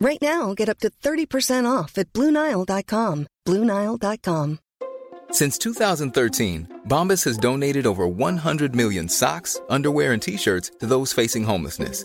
Right now, get up to 30% off at BlueNile.com. BlueNile.com. Since 2013, Bombas has donated over 100 million socks, underwear, and t-shirts to those facing homelessness.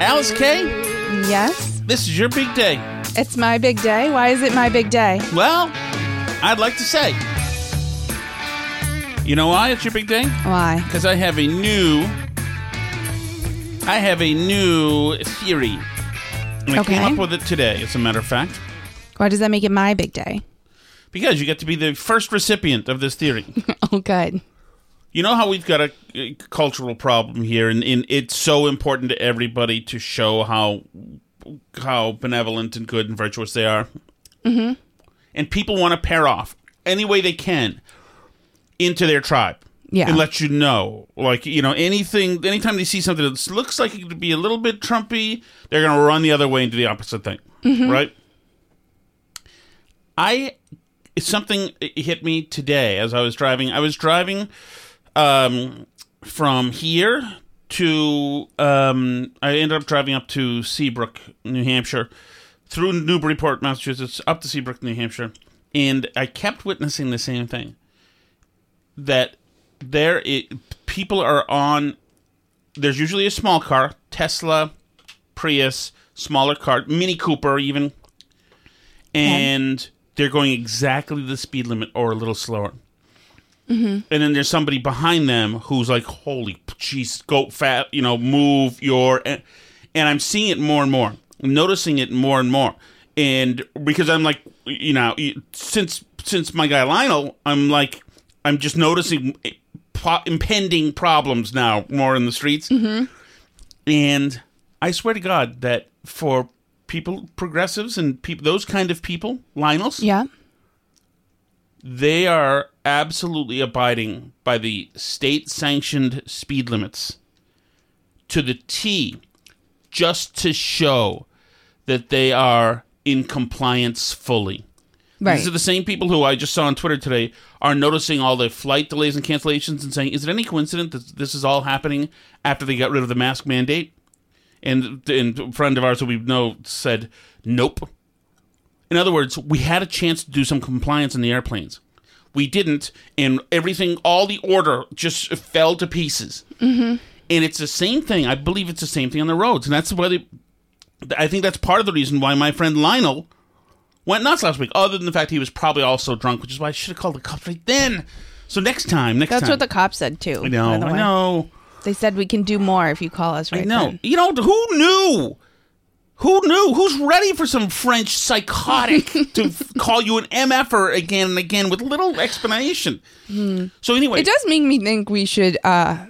Alice K, Yes, this is your big day. it's my big day. Why is it my big day? Well, I'd like to say. You know why it's your big day? Why? Because I have a new. I have a new theory. And I came up with it today, as a matter of fact. Why does that make it my big day? Because you get to be the first recipient of this theory. Oh, good. You know how we've got a, a cultural problem here, and, and it's so important to everybody to show how how benevolent and good and virtuous they are. Mm-hmm. And people want to pair off any way they can into their tribe. Yeah. And let you know. Like, you know, anything, anytime they see something that looks like it could be a little bit Trumpy, they're going to run the other way and do the opposite thing. Right? I something hit me today as I was driving. I was driving um, from here to um, I ended up driving up to Seabrook, New Hampshire, through Newburyport, Massachusetts, up to Seabrook, New Hampshire, and I kept witnessing the same thing. That there, i people are on. There's usually a small car, Tesla, Prius, smaller car, Mini Cooper, even, and they're going exactly the speed limit or a little slower. Mm-hmm. And then there's somebody behind them who's like, "Holy jeez, go fat, you know, move your." And, and I'm seeing it more and more, I'm noticing it more and more, and because I'm like, you know, since since my guy Lionel, I'm like, I'm just noticing eh, po- impending problems now more in the streets, mm-hmm. and I swear to God that for people, progressives, and people, those kind of people, Lionel's, Yeah. They are absolutely abiding by the state sanctioned speed limits to the T just to show that they are in compliance fully. Right. These are the same people who I just saw on Twitter today are noticing all the flight delays and cancellations and saying, is it any coincidence that this is all happening after they got rid of the mask mandate? And, and a friend of ours who we know said, nope. In other words, we had a chance to do some compliance in the airplanes. We didn't, and everything, all the order just fell to pieces. Mm-hmm. And it's the same thing. I believe it's the same thing on the roads, and that's why they. I think that's part of the reason why my friend Lionel went nuts last week. Other than the fact he was probably also drunk, which is why I should have called the cops right then. So next time, next That's time. what the cops said too. I know. I know. They said we can do more if you call us right I know. then. You know who knew? Who knew? Who's ready for some French psychotic to f- call you an MFer again and again with little explanation? So anyway, Hmm. It does make me think we should uh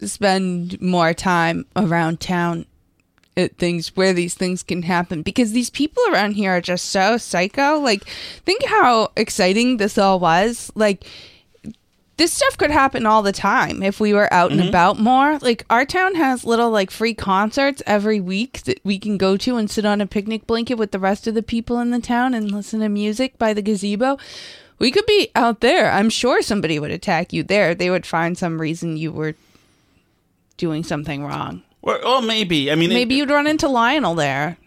spend more time around town at things where these things can happen because these people around here are just so psycho. Like think how exciting this all was. Like this stuff could happen all the time if we were out Mm-hmm. and about more. Like our town has little like free concerts every week that we can go to and sit on a picnic blanket with the rest of the people in the town and listen to music by the gazebo. We could be out there. I'm sure somebody would attack you there. They would find some reason you were doing something wrong. Or, oh, maybe. I mean, it- Maybe you'd run into Lionel there.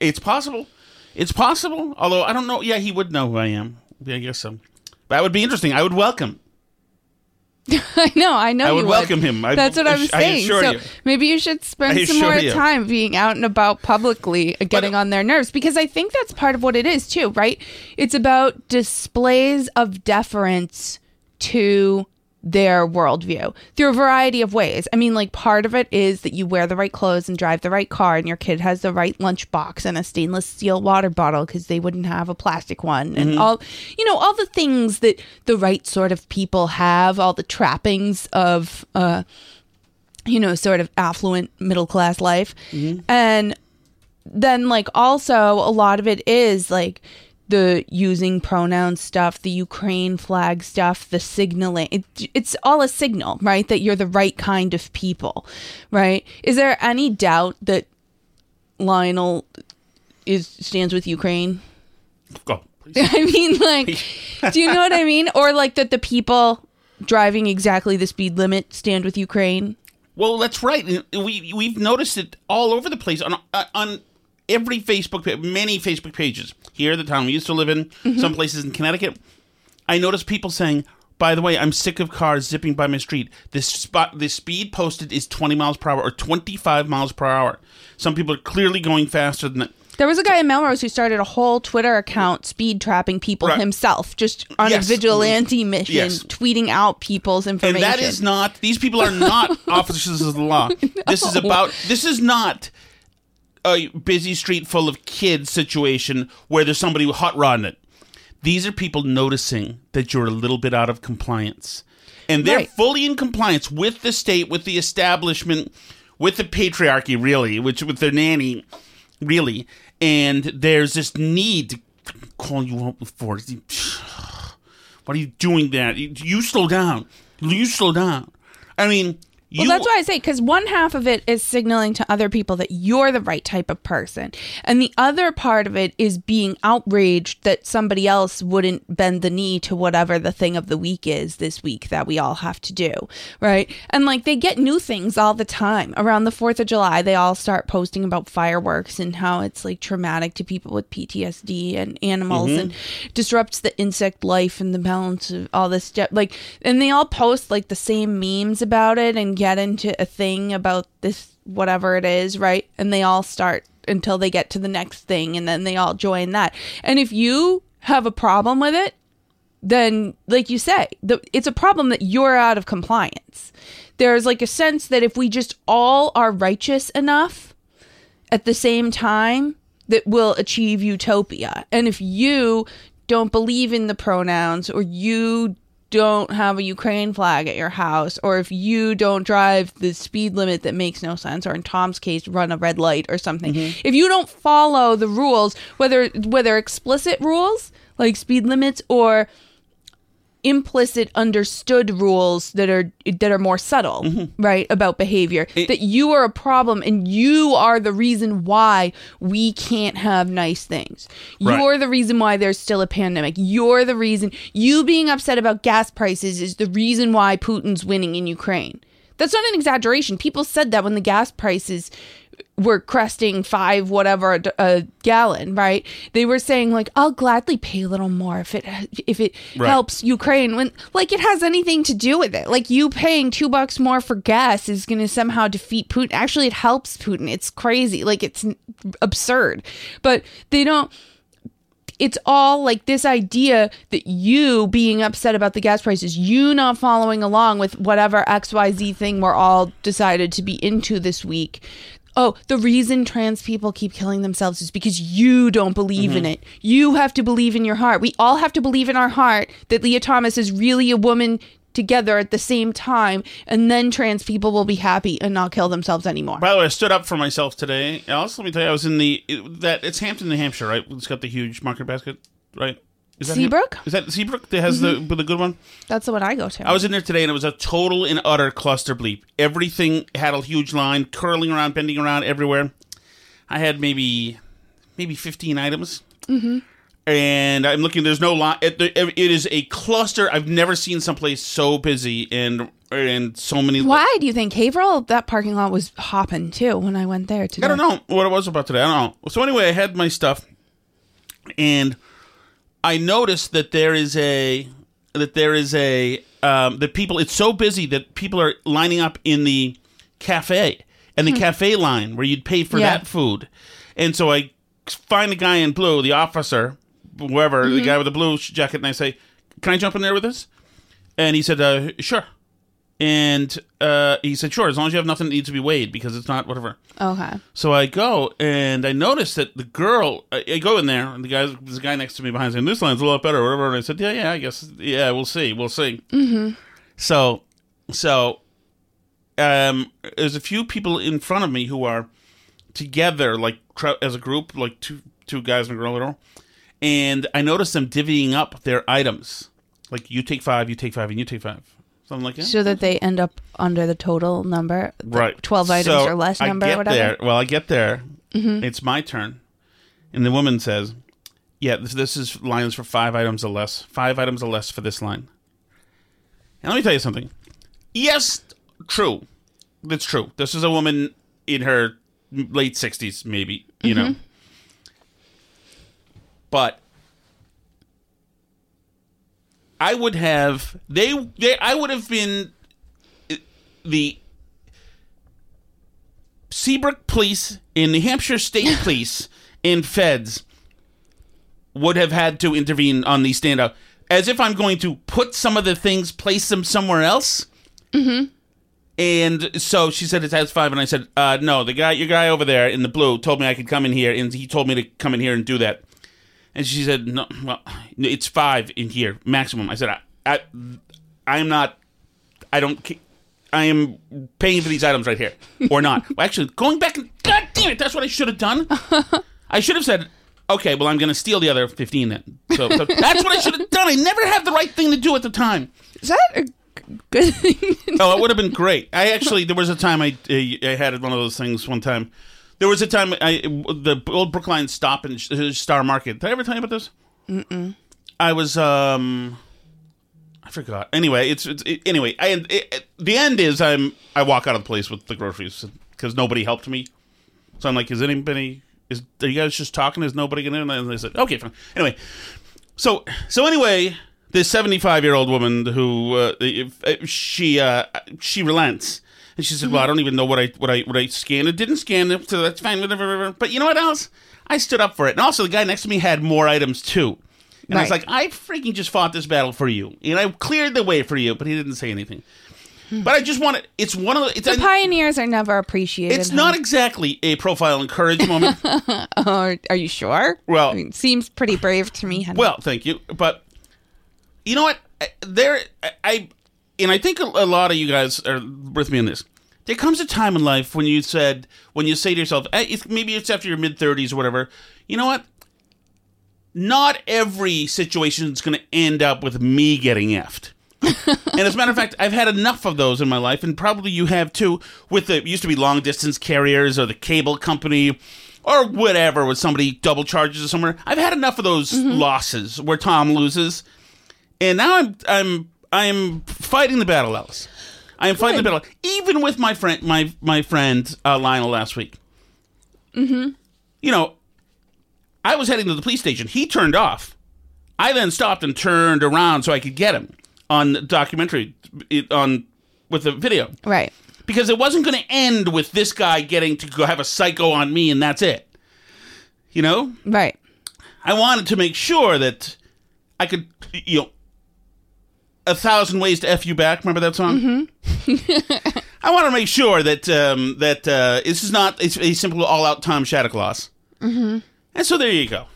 it's possible. It's possible. Although I don't know. Yeah, he would know who I am. Yeah, I guess so. That would be interesting. I would welcome. I know, I know. I you would welcome him. I- That's what I I'm saying. so you. maybe you should spend some more you. time being out and about publicly, uh, getting on their nerves, because I think that's part of what it is too, right? It's about displays of deference to their worldview through a variety of ways. I mean, like part of it is that you wear the right clothes and drive the right car, and your kid has the right lunchbox and a stainless steel water bottle because they wouldn't have a plastic one, and all you know, all the things that the right sort of people have, all the trappings of, uh, you know, sort of affluent middle class life, and then like also a lot of it is like the using pronoun stuff, the Ukraine flag stuff, the signaling. It, it's all a signal, right? That you're the right kind of people, right? Is there any doubt that Lionel is stands with Ukraine? Go. I mean, like, do you know what I mean? Or like that the people driving exactly the speed limit stand with Ukraine? Well, that's right. We we've noticed it all over the place on uh, on every Facebook, pa- many Facebook pages here, the town we used to live in, Mm-hmm. some places in Connecticut. I noticed people saying, "By the way, I'm sick of cars zipping by my street. This spot, the speed posted is 20 miles per hour or 25 miles per hour. Some people are clearly going faster than that." There was a guy in Melrose who started a whole Twitter account speed trapping people Right. himself, just on Yes. a vigilante mission, Yes. tweeting out people's And information. that is not; these people are not officers of the law. This is about. This is not a busy street full of kids situation where there's somebody hot rodding it. These are people noticing that you're a little bit out of compliance, and they're Right. fully in compliance with the state, with the establishment, with the patriarchy, really, which with their nanny, really. And there's this need to call you up for it. What are you doing that? You slow down. You slow down. I mean, you, Well, that's why I say because one half of it is signaling to other people that you're the right type of person, and the other part of it is being outraged that somebody else wouldn't bend the knee to whatever the thing of the week is this week that we all have to do, right? And like they get new things all the time around the Fourth of July. They all start posting about fireworks and how it's like traumatic to people with PTSD and animals mm-hmm. and disrupts the insect life and the balance of all this stuff. Like, and they all post like the same memes about it and get into a thing about this whatever it is, right? And they all start until they get to the next thing and then they all join that. And if you have a problem with it, then like you say, the, it's a problem that you're out of compliance. There's like a sense that if we just all are righteous enough at the same time that will achieve utopia. And if you don't believe in the pronouns or you don't have a Ukraine flag at your house or if you don't drive the speed limit that makes no sense or in Tom's case run a red light or something. Mm-hmm. If you don't follow the rules whether whether explicit rules like speed limits or implicit understood rules that are that are more subtle mm-hmm. right about behavior that you are a problem and you are the reason why we can't have nice things. Right. you're the reason why there's still a pandemic. You're the reason you being upset about gas prices is the reason why putin's winning in ukraine. That's not an exaggeration. People said that when the gas prices were cresting five whatever a, a gallon right? They were saying like i'll gladly pay a little more if it if it Right. helps ukraine when like it has anything to do with it. Like you paying two bucks more for gas is going to somehow defeat putin. Actually it helps putin. It's crazy. Like it's absurd. But they don't it's all like this idea that you being upset about the gas prices, you not following along with whatever XYZ thing we're all decided to be into this week. Oh, the reason trans people keep killing themselves is because you don't believe in mm-hmm. it. You have to believe in your heart. We all have to believe in our heart that Lia Thomas is really a woman together at the same time, and then trans people will be happy and not kill themselves anymore. By the way, I stood up for myself today. Also, let me tell you, I was in the that it's Hampton, New Hampshire, right? It's got the huge market basket, right? Is that Seabrook? Is that Seabrook that has the the good one? That's the one I go to. I was in there today and it was a total and utter cluster bleep. Everything had a huge line curling around, bending around everywhere. I had maybe maybe 15 items. Mm-hmm. And I'm looking, there's no line. It, it is a cluster. I've never seen someplace so busy and and so many. Why do you think Haverhill? That parking lot was hopping too when I went there today. I don't know what it was about today. I don't know. So anyway, I had my stuff, and I noticed that there is a that there is a um, that people. It's so busy that people are lining up in the cafe and the cafe line where you'd pay for Yeah. that food, and so I find the guy in blue, the officer, whoever, the guy with the blue jacket, and I say, "Can I jump in there with this?" And he said, uh, "Sure." And uh, he said, "Sure, as long as you have nothing that needs to be weighed, because it's not whatever." Okay. So I go and I notice that the girl, I, I go in there and the guy, a guy next to me behind saying, this line's a lot better, or whatever. And I said, yeah, yeah, I guess, yeah, we'll see, we'll see. Mm-hmm. So, so, um, there's a few people in front of me who are together, like as a group, like two two guys and a girl, girl. and I noticed them divvying up their items. Like you take five, you take five, and you take five, something like that. So that they end up under the total number, the right. 12 items So or less I number get or whatever. there. Well i get there. Mm-hmm. It's my turn. And the woman says yeah this, this is lines for five items or less five items or less for this line. And let me tell you something. Yes true. That's true. This is a woman in her late 60s maybe you know. Mm-hmm. But i would have they, they i would have been the Seabrook Police in New Hampshire State Police and Feds would have had to intervene on these standout as if I'm going to put some of the things, place them somewhere else. Mm-hmm. And so she said it has five, and I said, uh, "No, the guy, your guy over there in the blue, told me I could come in here, and he told me to come in here and do that." And she said, "No, well, it's five in here maximum." I said, "I, I I'm not. I don't. I am paying for these items right here, or not. Well, actually, going back and God damn it, that's what I should have done. I should have said, okay, well, I'm going to steal the other fifteen then. So, so that's what I should have done. I never had the right thing to do at the time. Is that a good thing? Oh, it would have been great. I actually there was a time I I had one of those things one time. There was a time I the old Brookline stop and Star Market. Did I ever tell you about this? Mm-mm. I was um. I forgot. Anyway, it's, it's it, anyway. I it, it- the end is I'm I walk out of the place with the groceries because nobody helped me. So I'm like, is anybody? Is are you guys just talking? Is nobody in? And they said, okay, fine. Anyway, so so anyway, this 75 year old woman who uh, if, if she uh, she relents. And she said, mm-hmm. "Well, I don't even know what I what I what I scanned. It didn't scan it, so that's fine. Whatever. But you know what else? I stood up for it, and also the guy next to me had more items too. And I was Right. like, I freaking just fought this battle for you, and I cleared the way for you. But he didn't say anything. Hmm. But I just want to. It's one of the. It's, the pioneers are never appreciated. it's not exactly a profile and courage moment. Are, oh, are you sure? Well- I mean, seems pretty brave to me. Well, thank you. But you know what? I- There, I- I, and I think a, a lot of you guys are with me on this. There comes a time in life when you said, when you say to yourself, eh, it's, maybe it's after your mid thirties or whatever. You know what? Not every situation is going to end up with me getting effed. and as a matter of fact, I've had enough of those in my life, and probably you have too. With the used to be long distance carriers or the cable company or whatever, with somebody double charges or somewhere. I've had enough of those losses where Tom loses, and now I'm I'm I'm fighting the battle, Alice. I am fighting the battle, even with my friend my my friend uh, Lionel last week. Mm-hmm. You know, I was heading to the police station. He turned off. I then stopped and turned around so I could get him on the documentary on with the video right. because it wasn't going to end with this guy getting to go have a psycho on me and that's it. You know, Right. I wanted to make sure that I could, you know, a thousand ways to f you back. Remember that song? I want to make sure that um, that uh, this is not it's a simple all-out Tom Shattuck loss. Mm-hmm. And so there you go,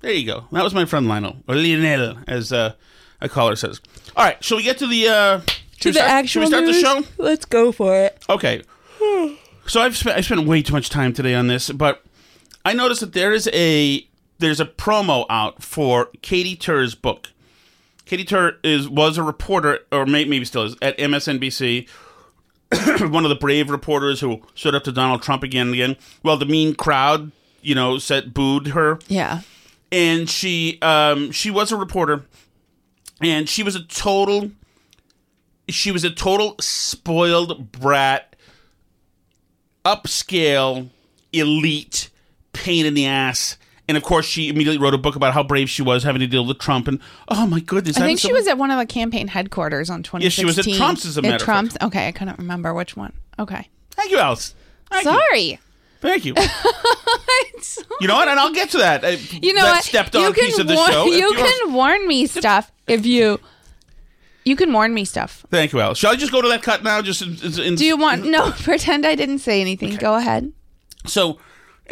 there you go. That was my friend Lionel or Lionel, as uh, a caller says. All right, shall we get to the uh, To the start- actual Should we start news? the show? Let's go for it. Okay. So I've spent I spent way too much time today on this, but I noticed that there is a there's a promo out for Katie Tur's book. Katie Tur is was a reporter, or may, maybe still is, at MSNBC. one of the brave reporters who stood up to Donald Trump again and again. Well, the mean crowd, you know, said booed her Yeah. and she um she was a reporter and she was a total she was a total spoiled brat upscale elite pain in the ass and of course she immediately wrote a book about how brave she was having to deal with Trump and oh my goodness I think she someone- was at one of the campaign headquarters on 2016. Yeah, she was at Trump's, as a At matter fact. Trump's. Okay, I couldn't remember which one. Okay. thank you Alice Thank you. Sorry. thank you you know what and I'll get to that uh, You know that what? stepped you on can piece of the warn, show You can warn me stuff if you. You can warn me stuff. thank you Alice shall I just go to that cut now just in, in, Do you want? No, pretend I didn't say anything. Go ahead. so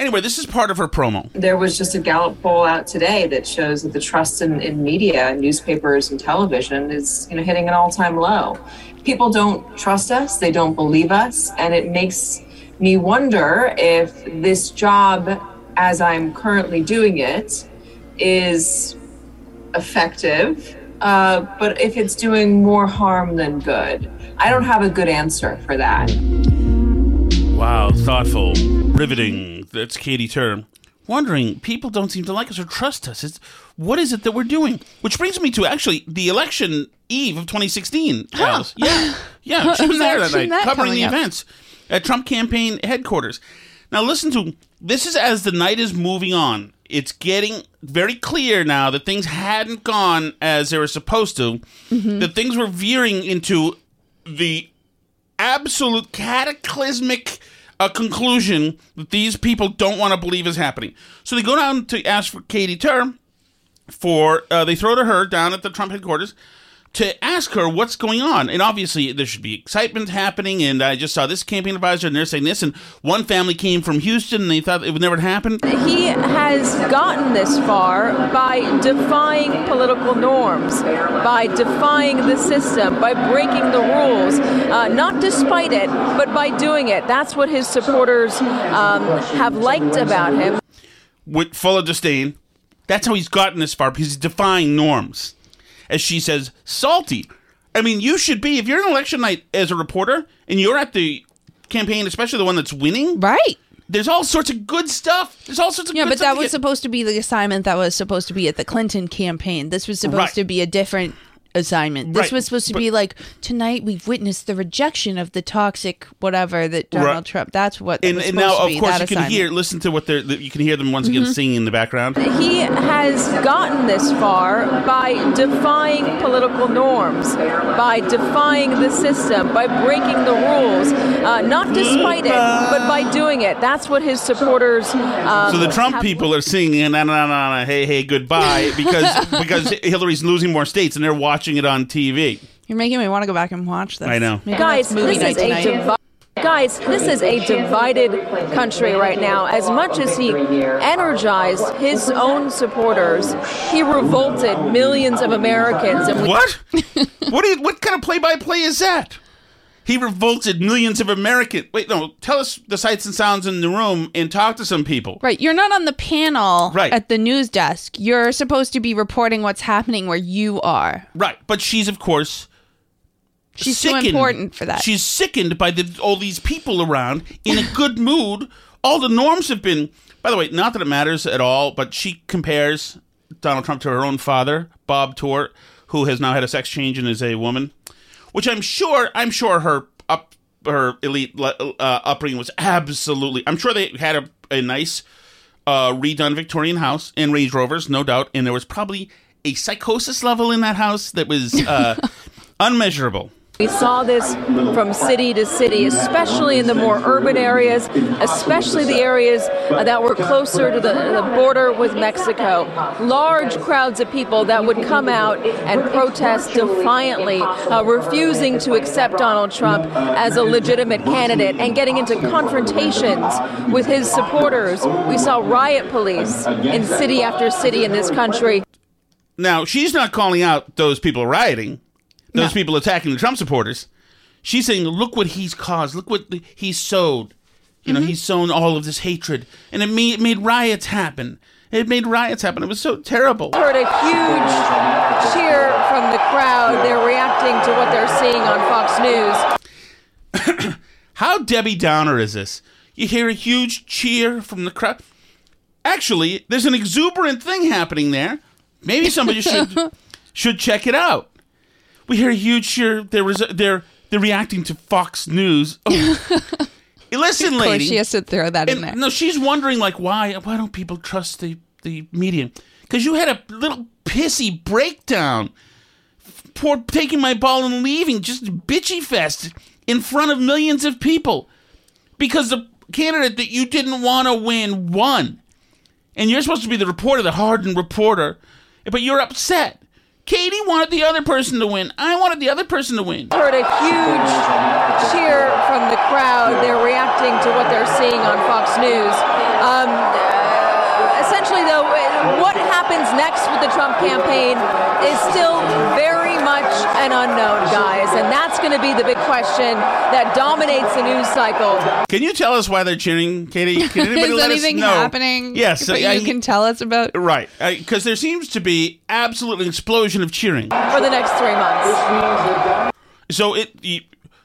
anyway this is part of her promo There was just a Gallup poll out today that shows that the trust in, in media, newspapers, and television is you know hitting an all time low. People don't trust us, they don't believe us, and it makes me wonder if this job, as I'm currently doing it, is effective, uh, but if it's doing more harm than good. I don't have a good answer for that. Wow, thoughtful, riveting. That's Katie Tur. Wondering, people don't seem to like us or trust us. It's, what is it that we're doing? Which brings me to actually the election eve of 2016. Alice. Yeah, yeah, she was there that night that covering the up. events at Trump campaign headquarters. Now, listen to this is as the night is moving on. It's getting very clear now that things hadn't gone as they were supposed to. Mm-hmm. That things were veering into the absolute cataclysmic uh, conclusion that these people don't want to believe is happening. So they go down to ask for Katie Tur for uh, they throw to her down at the Trump headquarters to ask her what's going on. And obviously there should be excitement happening. And I just saw this campaign advisor and they're saying this. And one family came from Houston and they thought it would never happen. He has gotten this far by defying political norms, by defying the system, by breaking the rules, uh, not despite it, but by doing it. That's what his supporters um, have liked about him. with full of disdain. That's how he's gotten this far because he's defying norms. As she says, salty. I mean, you should be if you're an election night as a reporter and you're at the campaign, especially the one that's winning. Right. There's all sorts of good stuff. There's all sorts of Yeah, but that was get- supposed to be the assignment that was supposed to be at the Clinton campaign. This was supposed Right. to be a different assignment. This Right, was supposed to but- be like tonight we've witnessed the rejection of the toxic whatever that Donald Right. Trump. That's what. and, was and supposed now, to of be, course, that you can assignment. Mm-hmm. hear, listen to what they're. You can hear them once again singing in the background. He has gotten this far by defying political norms, by defying the system, by breaking the rules, uh, not despite it, but by doing it. That's what his supporters. Um, So the Trump have- people are singing na na na na hey hey goodbye because because Hillary's losing more states and they're watching it on TV. You're making me want to go back and watch this. I know. Maybe Guys, movie this is a tonight. divi- Guys, this is a divided country right now. As much as he energized his own supporters, he revolted millions of Americans. And we- What? what? Do you, what kind of play-by-play is that? He revolted millions of Americans. Wait, no. Tell us the sights and sounds in the room and talk to some people. Right, you're not on the panel Right. at the news desk. You're supposed to be reporting what's happening where you are. Right, but she's of course She's too important for that. She's sickened by the, all these people around in a good mood. All the norms have been. By the way, not that it matters at all, but she compares Donald Trump to her own father, Bob Tort, who has now had a sex change and is a woman, which I'm sure I'm sure her up her elite uh, upbringing was absolutely. I'm sure they had a, a nice uh, redone Victorian house and Range Rovers, no doubt, and there was probably a psychosis level in that house that was uh, unmeasurable. We saw this from city to city, especially in the more urban areas, especially the areas that were closer to the, the border with Mexico. Large crowds of people that would come out and protest defiantly, uh, refusing to accept Donald Trump as a legitimate candidate and getting into confrontations with his supporters. We saw riot police in city after city in this country. Now, she's not calling out those people rioting, those No. people attacking the Trump supporters. She's saying, look what he's caused. Look what the, he's sowed. You know, mm-hmm. he's sown all of this hatred. And it made, it made riots happen. It made riots happen. It was so terrible. Heard a huge cheer from the crowd. They're reacting to what they're seeing on Fox News. How Debbie Downer is this? You hear a huge cheer from the crowd. Actually, there's an exuberant thing happening there. Maybe somebody should should check it out. We hear a huge cheer. There was a, they're they're reacting to Fox News. Oh. Listen, Of course, lady. she has to throw that in And- there. No, she's wondering like why why don't people trust the the media? Because you had a little pissy breakdown, for taking my ball and leaving, just bitchy fest in front of millions of people, because the candidate that you didn't want to win won, and you're supposed to be the reporter, the hardened reporter, but you're upset. Katie wanted the other person to win. I wanted the other person to win. Heard a huge cheer from the crowd. They're reacting to what they're seeing on Fox News. Um, essentially, though, what happens next with the Trump campaign is still much an unknown, guys. And that's going to be the big question that dominates the news cycle. Can you tell us why they're cheering, Katie? Can anybody Is let anything us know? happening? Yes, that I- you can tell us about. Right, because there seems to be absolutely an explosion of cheering. For the next three months. So it, y-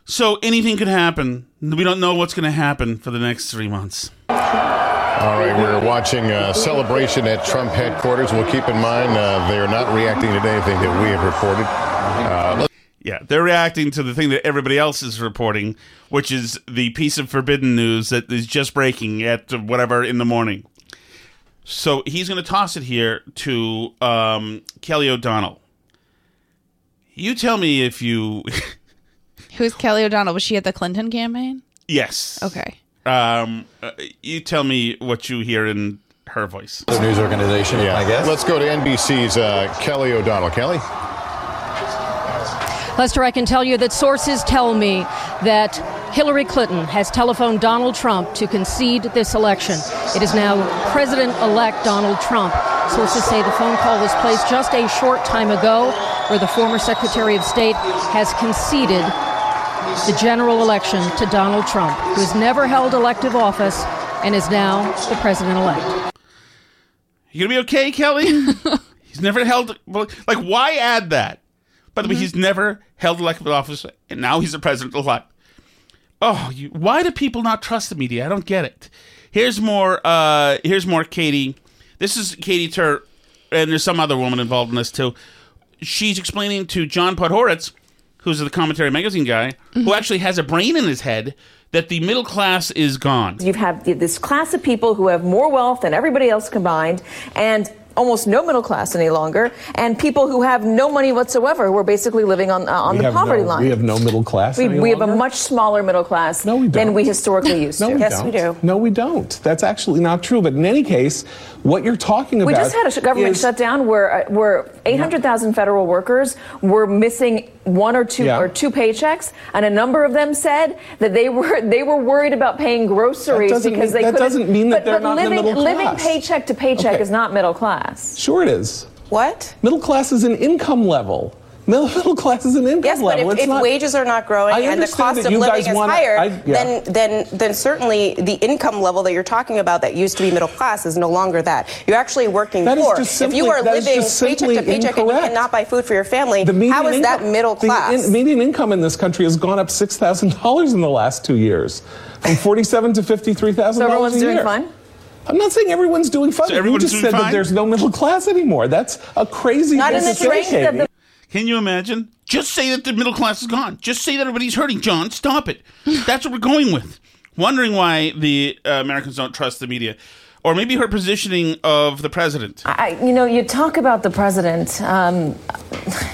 so anything could happen. We don't know what's going to happen for the next three months. All right, we're watching a celebration at Trump headquarters. We'll keep in mind uh, they are not reacting to anything that we have reported. Uh, Yeah, they're reacting to the thing that everybody else is reporting, which is the piece of forbidden news that is just breaking at whatever in the morning. So he's going to toss it here to um, Kelly O'Donnell. You tell me if you. Who's Kelly O'Donnell? Was she at the Clinton campaign? yes. Okay. Um, uh, you tell me what you hear in her voice. The news organization, yeah. I guess. Let's go to NBC's uh, Kelly O'Donnell. Kelly? Lester, I can tell you that sources tell me that Hillary Clinton has telephoned Donald Trump to concede this election. It is now President elect Donald Trump. Sources say the phone call was placed just a short time ago, where the former Secretary of State has conceded the general election to Donald Trump, who has never held elective office and is now the president elect. You gonna be okay, Kelly? he's never held like why add that? By the way, he's never held elected office, and now he's the president elect. Oh, you, why do people not trust the media? I don't get it. Here's more. Uh, here's more. Katie. This is Katie Tur, and there's some other woman involved in this too. She's explaining to John Podhoretz, who's the commentary magazine guy, who actually has a brain in his head, that the middle class is gone. You have this class of people who have more wealth than everybody else combined, and almost no middle class any longer, and people who have no money whatsoever, who are basically living on uh, on We the poverty no- line. We have no middle class. We, any we have a much smaller middle class than we historically used No, to. we yes, don't. we do. No, we don't. That's actually not true. But in any case, what you're talking about. We just had a government is- shutdown where uh, where 800,000 federal workers were missing one or two Yeah. or two paychecks, and a number of them said that they were they were worried about paying groceries because mean- they that couldn't. doesn't mean that but, they're but not in the living, middle living paycheck to paycheck Okay. is not middle class. Sure, it is. What? Middle class is an income level. Middle, middle class is an income Yes, but if, It's if not- wages are not growing and the cost of living is wanna- higher, I- yeah. then then then certainly the income level that you're talking about that used to be middle class is no longer that. You're actually working That is poor. just if you are living paycheck to paycheck and you cannot buy food for your family, The median how is that income- middle the class? in- median income in this country has gone up six thousand dollars in the last two years, from forty-seven to fifty-three thousand So dollars everyone's a doing fine? I'm not saying everyone's doing fine. So everyone's you just doing said fine? that there's no middle class anymore. That's a crazy Not thing in the to say, strength of Katie. the Can you imagine? Just say that the middle class is gone. Just say that everybody's hurting, John. Stop it. That's what we're going with. Wondering why the uh, Americans don't trust the media. Or maybe her positioning of the president. I, you know, you talk about the president, um,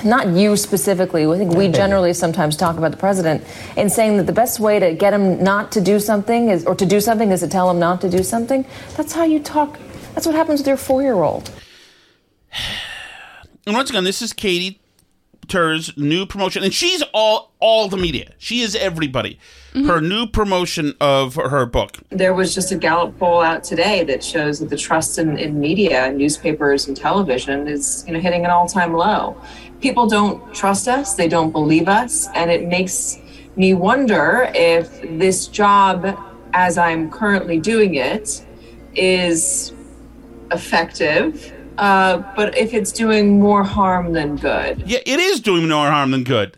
not you specifically. I think we generally sometimes talk about the president in saying that the best way to get him not to do something is, or to do something is to tell him not to do something. That's how you talk. That's what happens with your four-year-old. And once again, this is Katie Tur's new promotion, and she's all all the media. She is everybody. Mm-hmm. Her new promotion of her book. There was just a Gallup poll out today that shows that the trust in, in media, newspapers, and television is you know hitting an all-time low. People don't trust us; they don't believe us, and it makes me wonder if this job, as I'm currently doing it, is effective, uh, but if it's doing more harm than good. Yeah, it is doing more harm than good.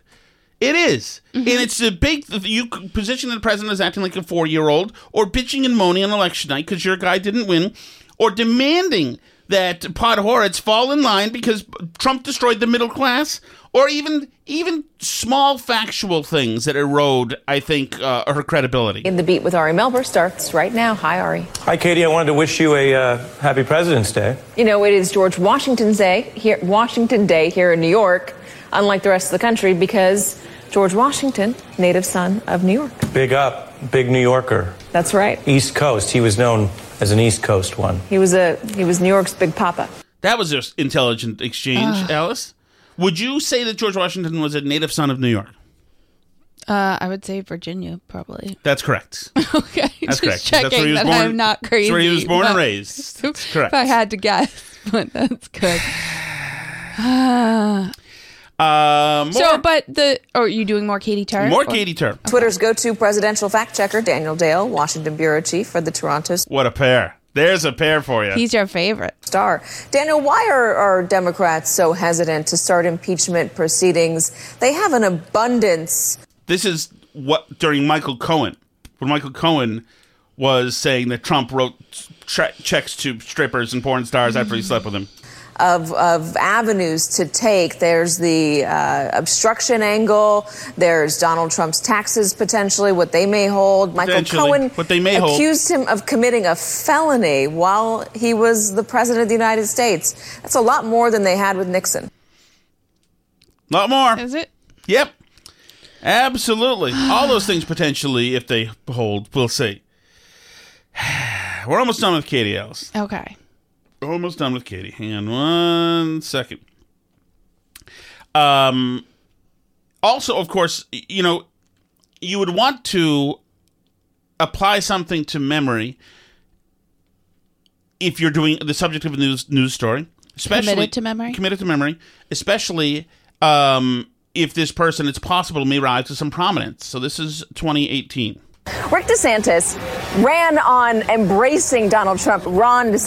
It is. and it's a big. You position the president as acting like a four-year-old, or bitching and moaning on election night because your guy didn't win, or demanding that Podhoretz fall in line because Trump destroyed the middle class, or even even small factual things that erode, I think, uh, her credibility. In the beat with Ari Melber starts right now. Hi, Ari. Hi, Katie. I wanted to wish you a uh, happy President's Day. You know, it is George Washington's Day here, Washington Day here in New York, unlike the rest of the country, because George Washington, native son of New York. Big up, big New Yorker. That's right. East Coast. He was known as an East Coast one. He was a he was New York's Big Papa. That was just intelligent exchange, Ugh. Alice. Would you say that George Washington was a native son of New York? Uh, I would say Virginia, probably. That's correct. okay, That's just correct. checking That's where he was that born. I'm not crazy. That's where he was born and raised. That's correct. If I had to guess, but that's good. Um, so, but the oh, are you doing more Katie Turner? More Or- Katie Turner. Twitter's go-to presidential fact checker Daniel Dale, Washington bureau chief for the Toronto What a pair. There's a pair for you. He's your favorite. Star. Daniel, why are, are Democrats so hesitant to start impeachment proceedings? They have an abundance. this is what during Michael Cohen, when Michael Cohen was saying that Trump wrote tre- checks to strippers and porn stars after he slept with them. Of, of avenues to take. There's the uh, obstruction angle. There's Donald Trump's taxes potentially, what they may hold. Michael Cohen what they may hold. accused him of committing a felony while he was the president of the United States. That's a lot more than they had with Nixon. A lot more. Is it? Yep. Absolutely. All those things potentially, if they hold, we'll see. We're almost done with Katie Alice. Okay. Almost done with Katie. Hang on one second. Um, also, of course, you know, you would want to apply something to memory if you're doing the subject of a news news story, especially Committed to memory? Committed to memory, especially um, if this person, it's possible, may rise to some prominence. So this is 2018. Rick DeSantis ran on embracing Donald Trump. Ron DeSantis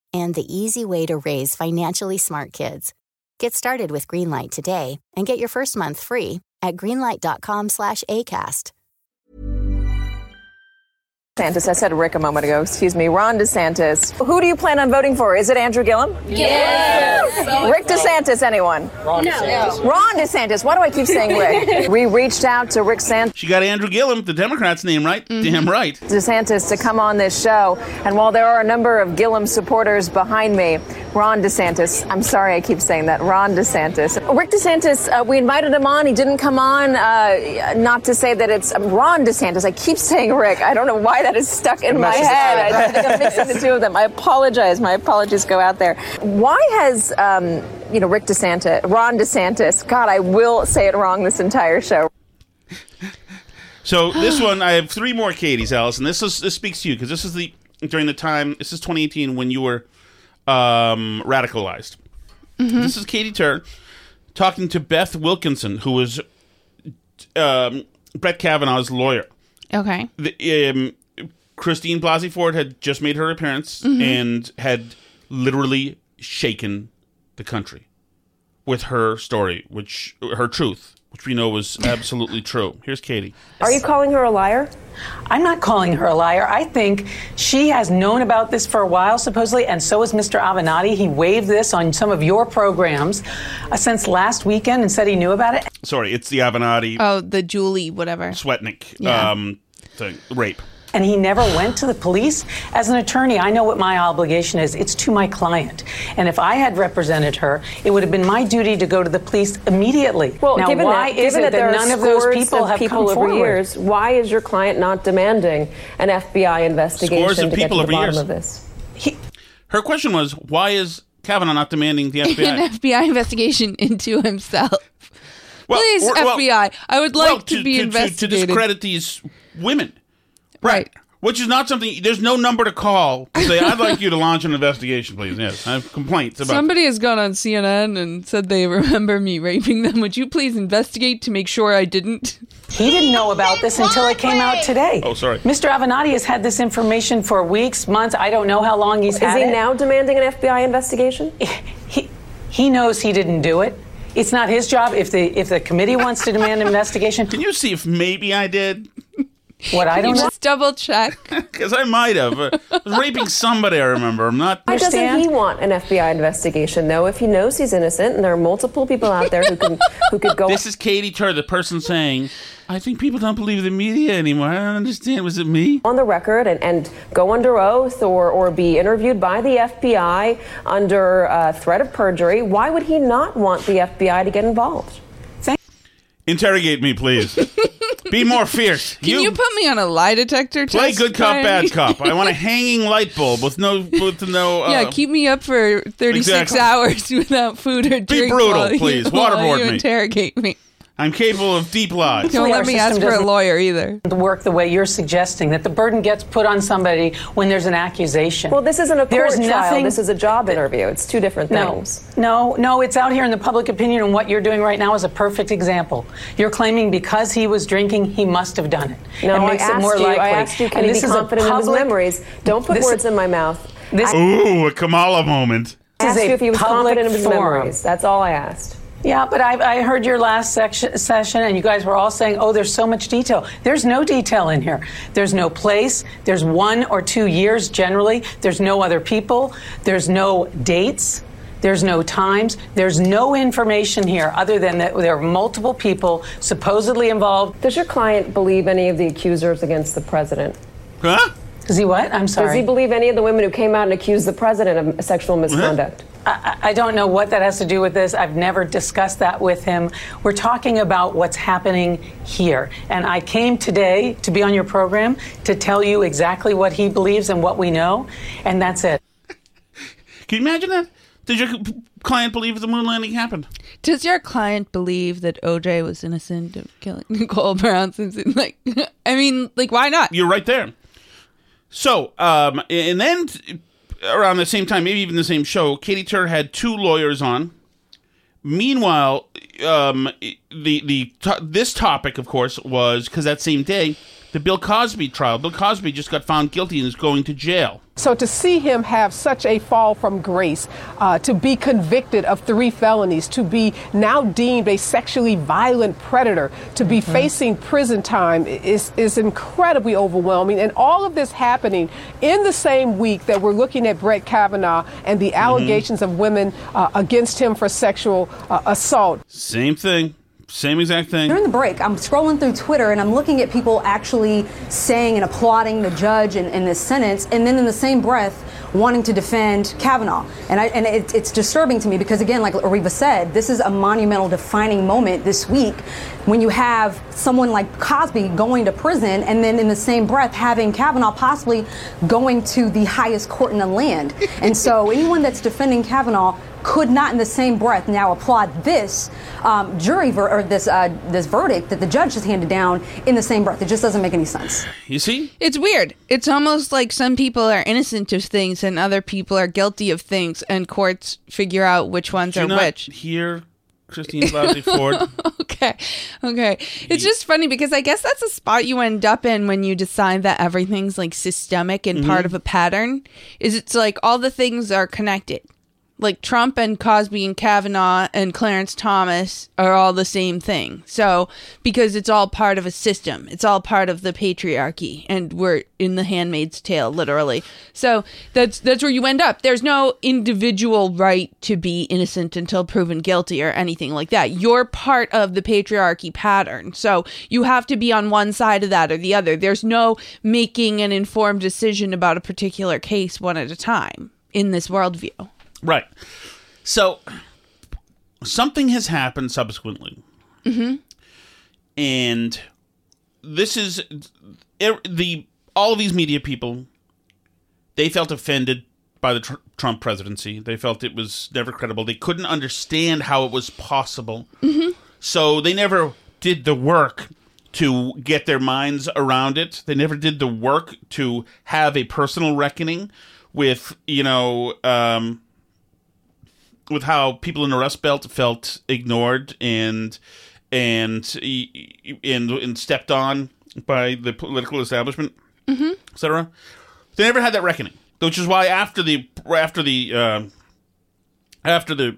and the easy way to raise financially smart kids. Get started with Greenlight today and get your first month free at greenlight.com slash ACAST. DeSantis. I said Rick a moment ago. Excuse me. Ron DeSantis. Who do you plan on voting for? Is it Andrew Gillum? Yes. Rick DeSantis, anyone? Ron No. DeSantis. Ron DeSantis. Why do I keep saying Rick? we reached out to Rick Sant- She got Andrew Gillum, the Democrat's name, right? Damn right. DeSantis to come on this show. And while there are a number of Gillum supporters behind me, Ron DeSantis, I'm sorry I keep saying that, Ron DeSantis. Rick DeSantis, uh, we invited him on. He didn't come on. Uh, not to say that it's um, Ron DeSantis. I keep saying Rick. I don't know why that is stuck in my head. I think I'm mixing the two of them. I apologize. My apologies go out there. Why has, um, you know, Rick DeSantis, Ron DeSantis, God, I will say it wrong this entire show. So this one, I have three more Katie's, Allison. this is this speaks to you because this is the during the time. This is 2018 when you were um, radicalized. Mhm. This is Katie Turner talking to Beth Wilkinson, who was um, Brett Kavanaugh's lawyer. Okay. The, um, Christine Blasey Ford had just made her appearance Mhm. and had literally shaken the country with her story, which her truth, which we know was absolutely true. Here's Katie. Are you calling her a liar? I'm not calling her a liar. I think she has known about this for a while, supposedly, and so has Mr. Avenatti. He waved this on some of your programs uh, since last weekend and said he knew about it. Sorry, it's the Avenatti Oh, the Julie, whatever. Swetnick Yeah. um, thing, rape. And he never went to the police. As an attorney, I know what my obligation is. It's to my client. And if I had represented her, it would have been my duty to go to the police immediately. Well, now, given why that, is given it that there none are of those scores people of have people come over forward? years, why is your client not demanding an FBI investigation Scores of to get to the bottom years. of this? Her question was, why is Kavanaugh not demanding the FBI? An FBI? FBI investigation into himself. Well, Please, or- well- FBI, I would like well, to, be to, investigated. to discredit these women, Right. Which is not something. There's no number to call to say, "I'd like you to launch an investigation, please." Yes, I have complaints about. Somebody has gone on CNN and said they remember me raping them. Would you please investigate to make sure I didn't? He didn't know about this until it came out today. Oh, sorry. Mr. Avenatti has had this information for weeks, months. I don't know how long he's Is had he it. now demanding an FBI investigation? He, he knows he didn't do it. It's not his job. If the if the committee wants to demand an investigation, Can you see if maybe I did? What I don't know. Just double check. Because I might have. Uh, I was raping somebody. I remember. I'm not. Why doesn't he want an FBI investigation, though, if he knows he's innocent and there are multiple people out there who can who could go This is Katy Tur, the person saying, "I think people don't believe the media anymore." I don't understand. Was it me? on the record and, and go under oath or, or be interviewed by the FBI under uh, threat of perjury? Why would he not want the FBI to get involved? Interrogate me, please. Be more fierce. Can you, put me on a lie detector test? play good cop, Brian? bad cop. I want a hanging light bulb with no with no. Uh, yeah, keep me up for 36 Exactly. hours without food or drink. Be brutal, while you- please. while Waterboard you me. interrogate me. I'm capable of deep lies. Don't let me ask for a lawyer either. Work the way you're suggesting that the burden gets put on somebody when there's an accusation. Well, this isn't a court There's trial. nothing- This is a job interview. It's two different things. no, no. no, It's out here in the public opinion, and what you're doing right now is a perfect example. You're claiming because he was drinking, he must have done it. No, it I makes asked it more you. likely. I asked you, can And he this be is a confident in his memories? Don't put this- words in my mouth. This, Ooh, a Kamala moment. I asked is a you if he was confident in his forum. memories. That's all I asked. Yeah, but I, I heard your last section, session, and you guys were all saying, "Oh, there's so much detail." There's no detail in here. There's no place. There's one or two years generally. There's no other people. There's no dates. There's no times. There's no information here other than that there are multiple people supposedly involved. Does your client believe any of the accusers against the president? Huh? Does he what? I'm sorry. Does he believe any of the women who came out and accused the president of sexual misconduct? I, I don't know what that has to do with this. I've never discussed that with him. We're talking about what's happening here. And I came today to be on your program to tell you exactly what he believes and what we know. And that's it. Can you imagine that? Did your client believe the moon landing happened? Does your client believe that OJ was innocent of killing Nicole Brown Simpson? Like, I mean, like, why not? You're right there. So, um, and then around the same time, maybe even the same show, Katy Tur had two lawyers on. Meanwhile, um, the the this topic, of course, was because that same day, the Bill Cosby trial. Bill Cosby just got found guilty and is going to jail. So to see him have such a fall from grace, uh, to be convicted of three felonies, to be now deemed a sexually violent predator, to be facing prison time is, is incredibly overwhelming. And all of this happening in the same week that we're looking at Brett Kavanaugh and the allegations of women uh, against him for sexual uh, assault. Same thing, same exact thing. During the break, I'm scrolling through Twitter and I'm looking at people actually saying and applauding the judge in, in this sentence, and then in the same breath wanting to defend Kavanaugh. And, I, and it, it's disturbing to me because, again, like Ariva said, this is a monumental defining moment this week when you have someone like Cosby going to prison and then in the same breath having Kavanaugh possibly going to the highest court in the land. And so anyone that's defending Kavanaugh could not in the same breath now applaud this um, jury ver- or this uh, this verdict that the judge has handed down in the same breath. It just doesn't make any sense. You see? It's weird. It's almost like some people are innocent of things and other people are guilty of things, and courts figure out which ones Do you are not which. hear Christine Blasey Ford? okay. Okay. It's just funny because I guess that's a spot you end up in when you decide that everything's like systemic and part Mhm. of a pattern. Is it's like all the things are connected. Like Trump and Cosby and Kavanaugh and Clarence Thomas are all the same thing. So, because it's all part of a system, it's all part of the patriarchy, and we're in the handmaid's tale, literally. So that's that's where you end up. There's no individual right to be innocent until proven guilty or anything like that. You're part of the patriarchy pattern. So you have to be on one side of that or the other. There's no making an informed decision about a particular case one at a time in this worldview. Right. So something has happened subsequently. Mm-hmm. And this is er, the all of these media people they felt offended by the tr- Trump presidency. They felt it was never credible. They couldn't understand how it was possible. Mm-hmm. So they never did the work to get their minds around it. They never did the work to have a personal reckoning with, you know, um, with how people in the Rust Belt felt ignored and and and, and stepped on by the political establishment, Mm-hmm. etc. They never had that reckoning, which is why after the after the uh, after the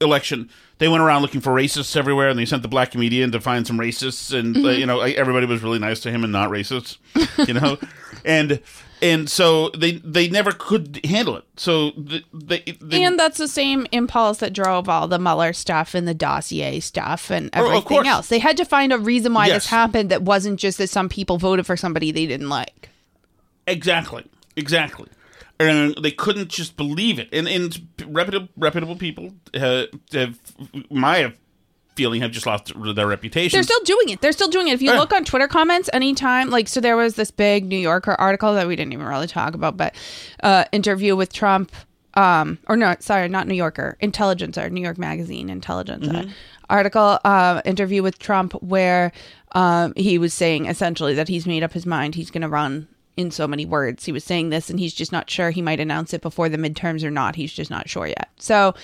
election, they went around looking for racists everywhere, and they sent the black comedian to find some racists, and uh, Mhm. you know everybody was really nice to him and not racist, you know, and and so they they never could handle it. So the, they, they And that's the same impulse that drove all the Mueller stuff and the dossier stuff and Oh, everything else. They had to find a reason why Yes. this happened that wasn't just that some people voted for somebody they didn't like. Exactly. Exactly. And they couldn't just believe it. And and reputable reputable people uh, have my feeling have just lost their reputation. They're still doing it. They're still doing it. If you Yeah. look on Twitter comments anytime, like, so there was this big New Yorker article that we didn't even really talk about, but uh, interview with Trump, um, or no, sorry, not New Yorker, Intelligencer, New York Magazine, Intelligencer Mhm. article, uh, interview with Trump where um, he was saying essentially that he's made up his mind. He's going to run in so many words. He was saying this and he's just not sure he might announce it before the midterms or not. He's just not sure yet. So,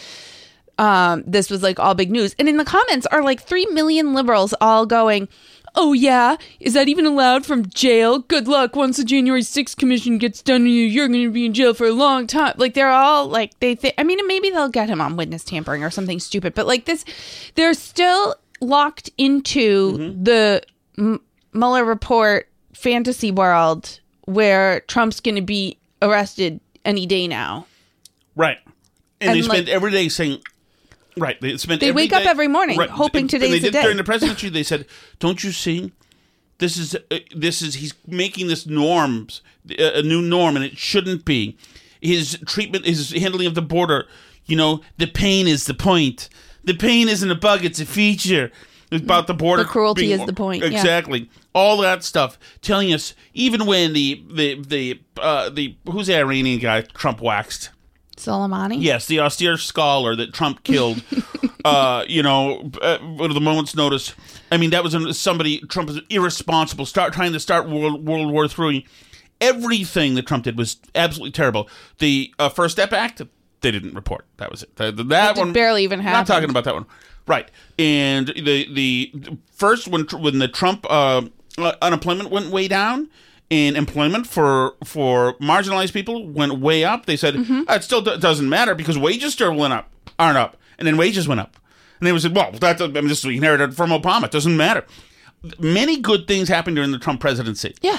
um, this was like all big news. And in the comments are like 3 million liberals all going, Oh, yeah? Is that even allowed from jail? Good luck. Once the January 6th commission gets done to you, you're going to be in jail for a long time. Like, they're all like, they think, I mean, maybe they'll get him on witness tampering or something stupid, but like this, they're still locked into the M- Mueller report fantasy world where Trump's going to be arrested any day now. Right. And, And, they like- every day saying, right. They spent. They wake up every morning right, hoping today's they the did day. During the presidency, they said, "Don't you see? This is uh, this is he's making this norms uh, a new norm, and it shouldn't be. His treatment, his handling of the border. You know, the pain is the point. The pain isn't a bug; it's a feature." About the border. The cruelty being- is the point, yeah. Exactly. All that stuff, telling us even when the the the uh, the who's the Iranian guy Trump waxed. Soleimani? Yes, the austere scholar that Trump killed. uh, you know, uh, with a moment's notice. I mean, that was somebody. Trump was irresponsible. Start trying to start World, World War Three. Everything that Trump did was absolutely terrible. The uh, First Step Act, they didn't report. That was it. That, that one barely even Not happened. talking about that one. Right. And the the first when when the Trump uh, uh, unemployment went way down. And employment for for marginalized people went way up. They said Mm-hmm. "Uh, it still do- doesn't matter because wages still went up, aren't up, and then wages went up. And they said, "Well, that's I mean, this we inherited from Obama. It doesn't matter." Many good things happened during the Trump presidency. Yeah,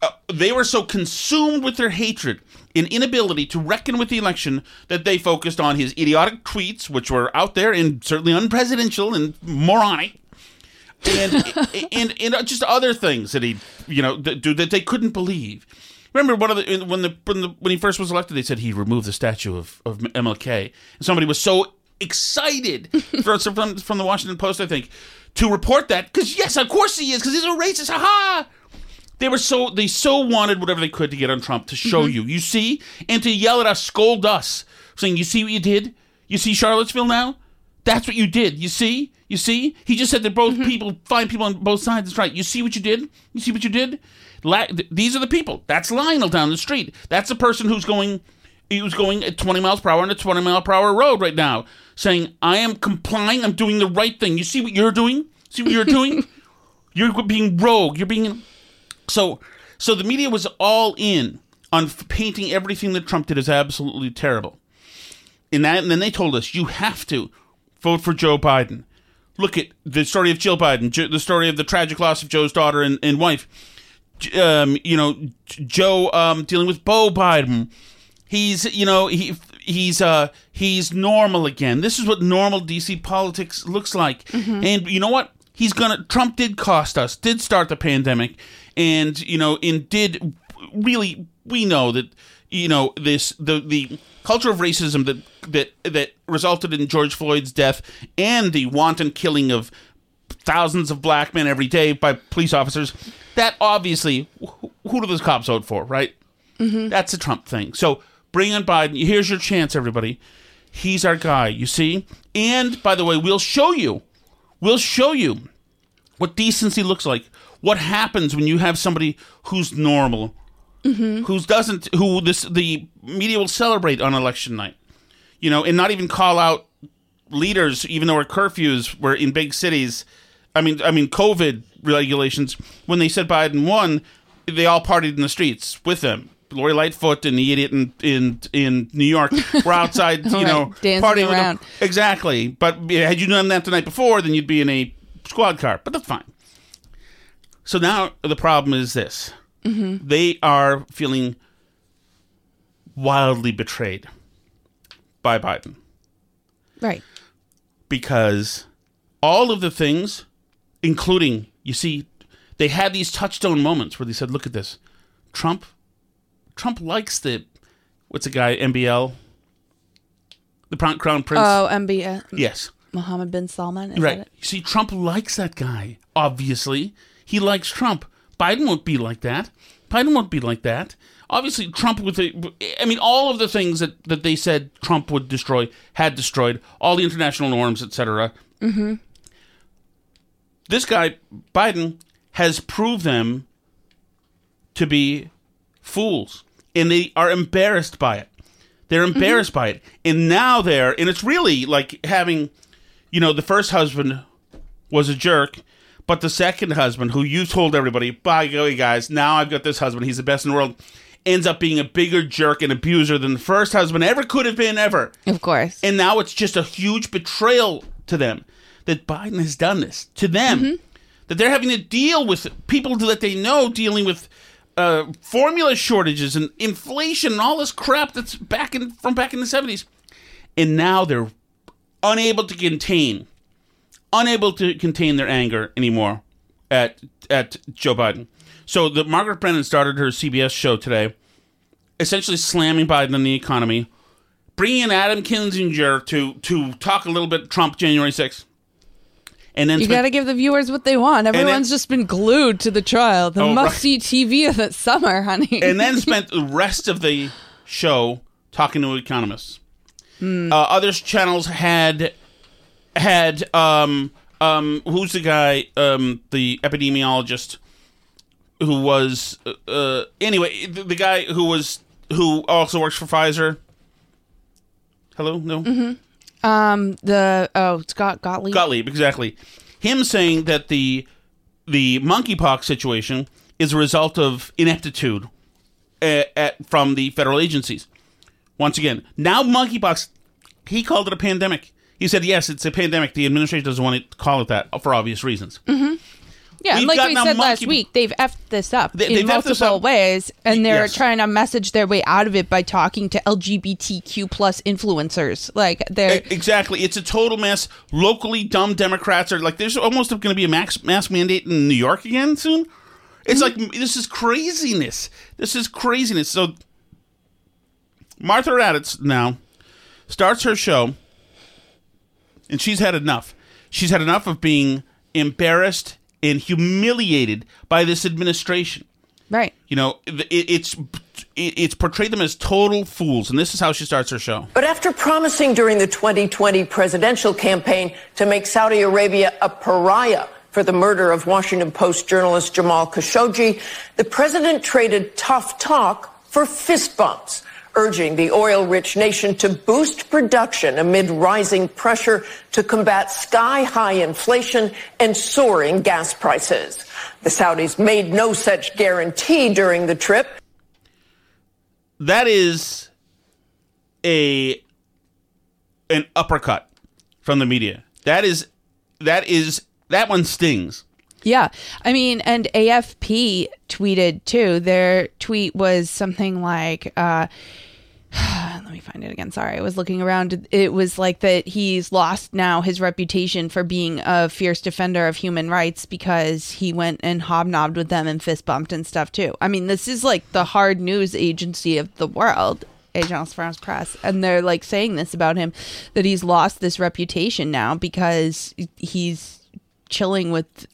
uh, they were so consumed with their hatred and inability to reckon with the election that they focused on his idiotic tweets, which were out there and certainly unpresidential and moronic, and and and just other things that he you know that, do that they couldn't believe. Remember one of the when the when the when he first was elected, they said he removed the statue of, of MLK, and somebody was so excited from, from from the Washington Post, I think, to report that because yes, of course he is because he's a racist. Ha ha! They were so they so wanted whatever they could to get on Trump to show Mm-hmm. Mhm. you, you see, and to yell at us, scold us, saying, "You see what you did? You see Charlottesville now? That's what you did. You see, you see." He just said that Mm-hmm. both people, fine people on both sides. That's right. You see what you did? You see what you did? La- th- these are the people. That's Lionel down the street. That's the person who's going. He was going at 20 miles per hour on a 20 mile per hour road right now, saying, "I am complying. I'm doing the right thing. You see what you're doing? See what you're doing? You're being rogue. You're being so. So the media was all in on painting everything that Trump did as absolutely terrible. and that, and then they told us you have to vote for Joe Biden. Look at the story of Jill Biden, the story of the tragic loss of Joe's daughter and, and wife. Um, you know, Joe um, dealing with Bo Biden. He's, you know, he he's uh he's normal again. This is what normal DC politics looks like. Mhm. And you know what? He's gonna. Trump did cost us. Did start the pandemic, and you know, and did really. We know that you know this the the culture of racism that that that resulted in George Floyd's death and the wanton killing of thousands of black men every day by police officers. That obviously, wh- who do those cops vote for, right? Mhm. That's a Trump thing. So bring in Biden. Here's your chance, everybody. He's our guy, you see? And by the way, we'll show you. We'll show you what decency looks like. What happens when you have somebody who's normal, Mm-hmm. who doesn't, who this the media will celebrate on election night, you know, and not even call out leaders, even though our curfews were in big cities. I mean, I mean, COVID regulations. When they said Biden won, they all partied in the streets with them. Lori Lightfoot and the idiot in in, in New York were outside, you Right, know, partying around. Exactly. But had you done that the night before, then you'd be in a squad car. But that's fine. So now the problem is this: Mhm. they are feeling wildly betrayed by Biden Right. because all of the things, including, you see, they had these touchstone moments where they said, look at this. Trump, Trump likes the, what's the guy, MBL? The Crown Crown Prince? Oh, MB. Yes. Mohammed bin Salman. Is right. You see, Trump likes that guy, obviously. He likes Trump. Biden won't be like that. Biden won't be like that. Obviously, Trump with the, I mean, all of the things that, that they said Trump would destroy had destroyed, all the international norms, etc. Mm-hmm. This guy, Biden, has proved them to be fools, and they are embarrassed by it. They're embarrassed by it, and now they're, and it's really like having, you know, the first husband was a jerk, but the second husband, who you told everybody, by golly, guys, now I've got this husband, he's the best in the world, ends up being a bigger jerk and abuser than the first husband ever could have been, ever. Of course. And now it's just a huge betrayal to them that Biden has done this to them. That they're having to deal with people that they know dealing with uh, formula shortages and inflation and all this crap that's back in from back in the seventies, and now they're unable to contain, unable to contain their anger anymore at at Joe Biden. So the Margaret Brennan started her CBS show today, essentially slamming Biden and the economy, bringing in Adam Kinzinger to to talk a little bit Trump January sixth, and then You got to give the viewers what they want. then- Everyone's just been glued to the trial. The Oh, must-see TV of the summer, honey. and then spent the rest of the show talking to economists. Hmm. Uh, other channels had had um um who's the guy um the epidemiologist who was uh, uh anyway the, the guy who was who also works for Pfizer. Hello, no. Mm-hmm. Um, the oh Scott Gottlieb. Gottlieb, exactly. Him saying that the the monkeypox situation is a result of ineptitude at, at, from the federal agencies. Once again, now monkeypox, he called it a pandemic. He said, yes, it's a pandemic. The administration doesn't want to call it that for obvious reasons. Mm-hmm. Yeah, and like we said last week, they've effed this up They- in they've effed this multiple up. ways, and they're Yes. trying to message their way out of it by talking to LGBTQ plus influencers. Like they're Exactly. It's a total mess. Locally dumb Democrats are like, there's almost going to be a max, mask mandate in New York again soon. It's like, this is craziness. This is craziness. So, Martha Raddatz now starts her show, and she's had enough. She's had enough of being embarrassed and humiliated by this administration. right. You know, it, it's it, it's portrayed them as total fools, and this is how she starts her show. But after promising during the 2020 presidential campaign to make Saudi Arabia a pariah for the murder of Washington Post journalist Jamal Khashoggi, the president traded tough talk for fist bumps, urging the oil-rich nation to boost production amid rising pressure to combat sky-high inflation and soaring gas prices. The Saudis made no such guarantee during the trip. that is a an uppercut from the media. That is that is that one stings. Yeah. I mean, and AFP tweeted too. Their tweet was something like, uh, let me find it again. Sorry, I was looking around. It was like that he's lost now his reputation for being a fierce defender of human rights because he went and hobnobbed with them and fist bumped and stuff too. I mean, this is like the hard news agency of the world. Agence France Presse, and they're like saying this about him that he's lost this reputation now because he's chilling with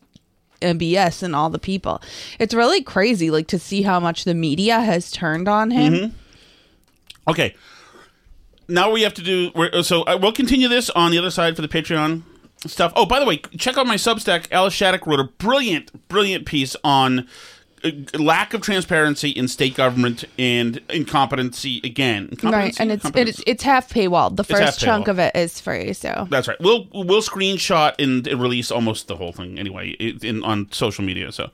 MBS and all the people. It's really crazy, like to see how much the media has turned on him. Mhm. Okay. Now we have to do. So uh, we'll continue this on the other side for the Patreon stuff. Oh, by the way, check out my Substack. Alice Shattuck wrote a brilliant, brilliant piece on uh, lack of transparency in state government and incompetency again. Right, and it's Competence? it's it's half paywalled. The first chunk paywalled. of it is free, so That's right. We'll we'll screenshot and, release almost the whole thing anyway in on social media. So,